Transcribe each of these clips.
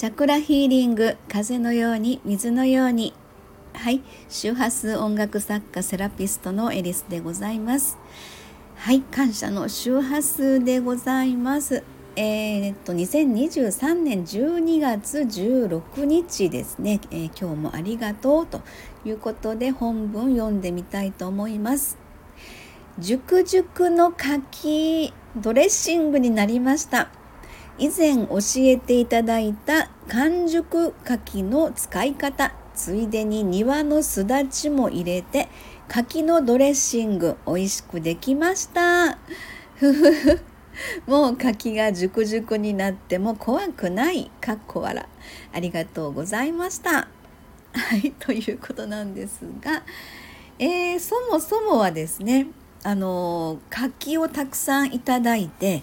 チャクラヒーリング風のように水のように。はい。周波数音楽作家セラピストのエリスでございます。はい。感謝の周波数でございます。えー、っと2023年12月16日ですね、えー、今日もありがとうということで本文読んでみたいと思います。熟熟の柿ドレッシングになりました。以前教えていただいた完熟柿の使い方ついでに庭のすだちも入れて柿のドレッシング美味しくできました。ふふふ。もう柿が熟々になっても怖くない。かっこ笑ありがとうございました。はいということなんですが、えー、そもそもはですねあの柿をたくさんいただいて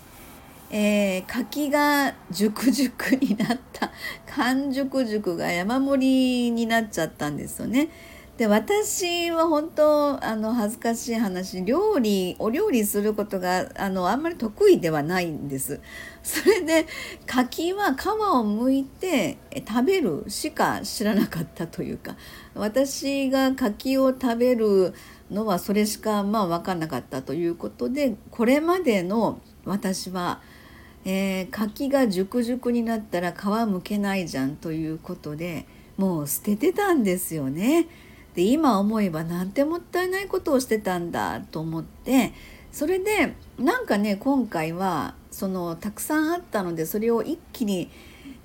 えー、柿が熟々になった 完熟熟が山盛りになっちゃったんですよね。で私は本当あの恥ずかしい話料理お料理することがあのあんまり得意ではないんです。それで柿は皮を剥いて食べるしか知らなかったというか私が柿を食べるのはそれしかまあ分かんなかったということでこれまでの私はえー、柿が熟々になったら皮むけないじゃんということでもう捨ててたんですよね。で今思えばなんてもったいないことをしてたんだと思ってそれでなんかね今回はそのたくさんあったのでそれを一気に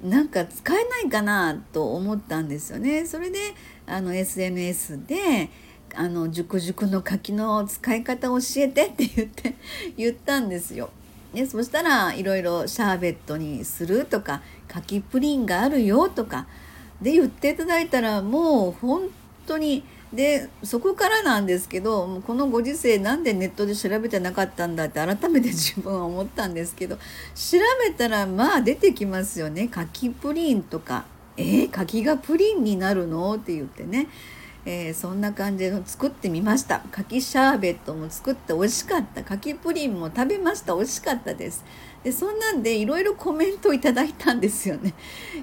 なんか使えないかなと思ったんですよね。それであの SNS であの熟々の柿の使い方教えてって言って言ったんですよ。ね、そしたらいろいろシャーベットにするとか柿プリンがあるよとかで言っていただいたらもう本当にでそこからなんですけどこのご時世なんでネットで調べてなかったんだって改めて自分は思ったんですけど調べたらまあ出てきますよね。柿プリンとか。えー、柿がプリンになるの？って言ってね。えー、そんな感じの作ってみました。柿シャーベットも作って美味しかった。柿プリンも食べました。美味しかったです。でそんなんでいろいろコメントいただいたんですよね。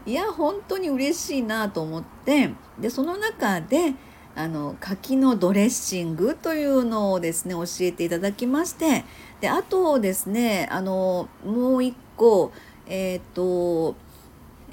いや本当に嬉しいなと思って。でその中であの柿のドレッシングというのをですね教えていただきまして。であとですねあのもう一個えっ、ー、と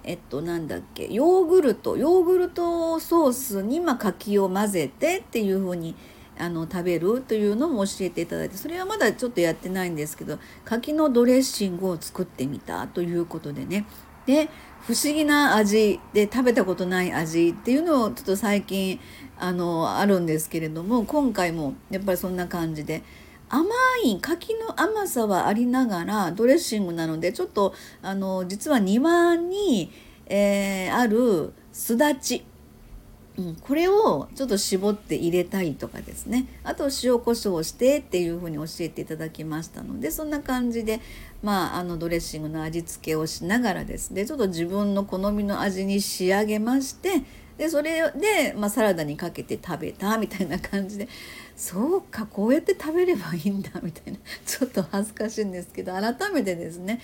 えっとなんだっけヨーグルトヨーグルトソースにま柿を混ぜてっていう風にあの食べるというのも教えていただいてそれはまだちょっとやってないんですけど柿のドレッシングを作ってみたということでね。で不思議な味で食べたことない味っていうのをちょっと最近あのあるんですけれども今回もやっぱりそんな感じで甘い柿の甘さはありながらドレッシングなのでちょっとあの実は庭に、えー、あるすだち、うん、これをちょっと絞って入れたいとかですね。あと塩コショウをしてっていうふうに教えていただきましたのでそんな感じで、まあ、あのドレッシングの味付けをしながらですね。ちょっと自分の好みの味に仕上げましてでそれで、まあ、サラダにかけて食べたみたいな感じでそうかこうやって食べればいいんだみたいな。ちょっと恥ずかしいんですけど改めてですね、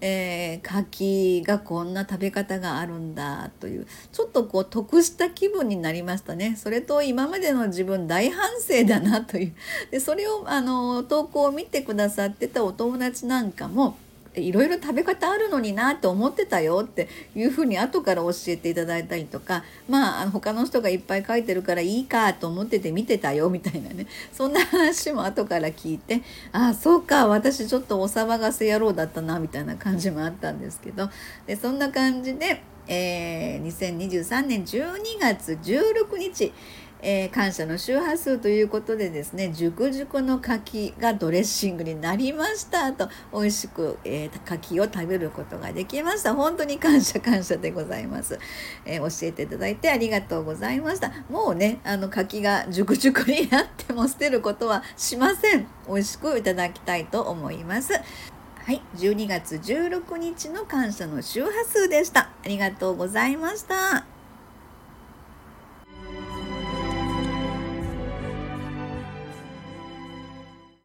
えー、柿がこんな食べ方があるんだというちょっとこう得した気分になりましたね。それと今までの自分大反省だなという。でそれをあの投稿を見てくださってたお友達なんかもいろいろ食べ方あるのになって思ってたよっていうふうに後から教えていただいたりとかまあ他の人がいっぱい書いてるからいいかと思ってて見てたよみたいなね。そんな話も後から聞いてああそうか私ちょっとお騒がせ野郎だったなみたいな感じもあったんですけど。でそんな感じで、えー、2023年12月16日えー、感謝の周波数ということでですね熟々の柿がドレッシングになりましたと美味しく、えー、柿を食べることができました。本当に感謝感謝でございます、えー、教えていただいてありがとうございました。もうねあの柿が熟々になっても捨てることはしません。美味しくいただきたいと思います。はい12月16日の感謝の周波数でした。ありがとうございました。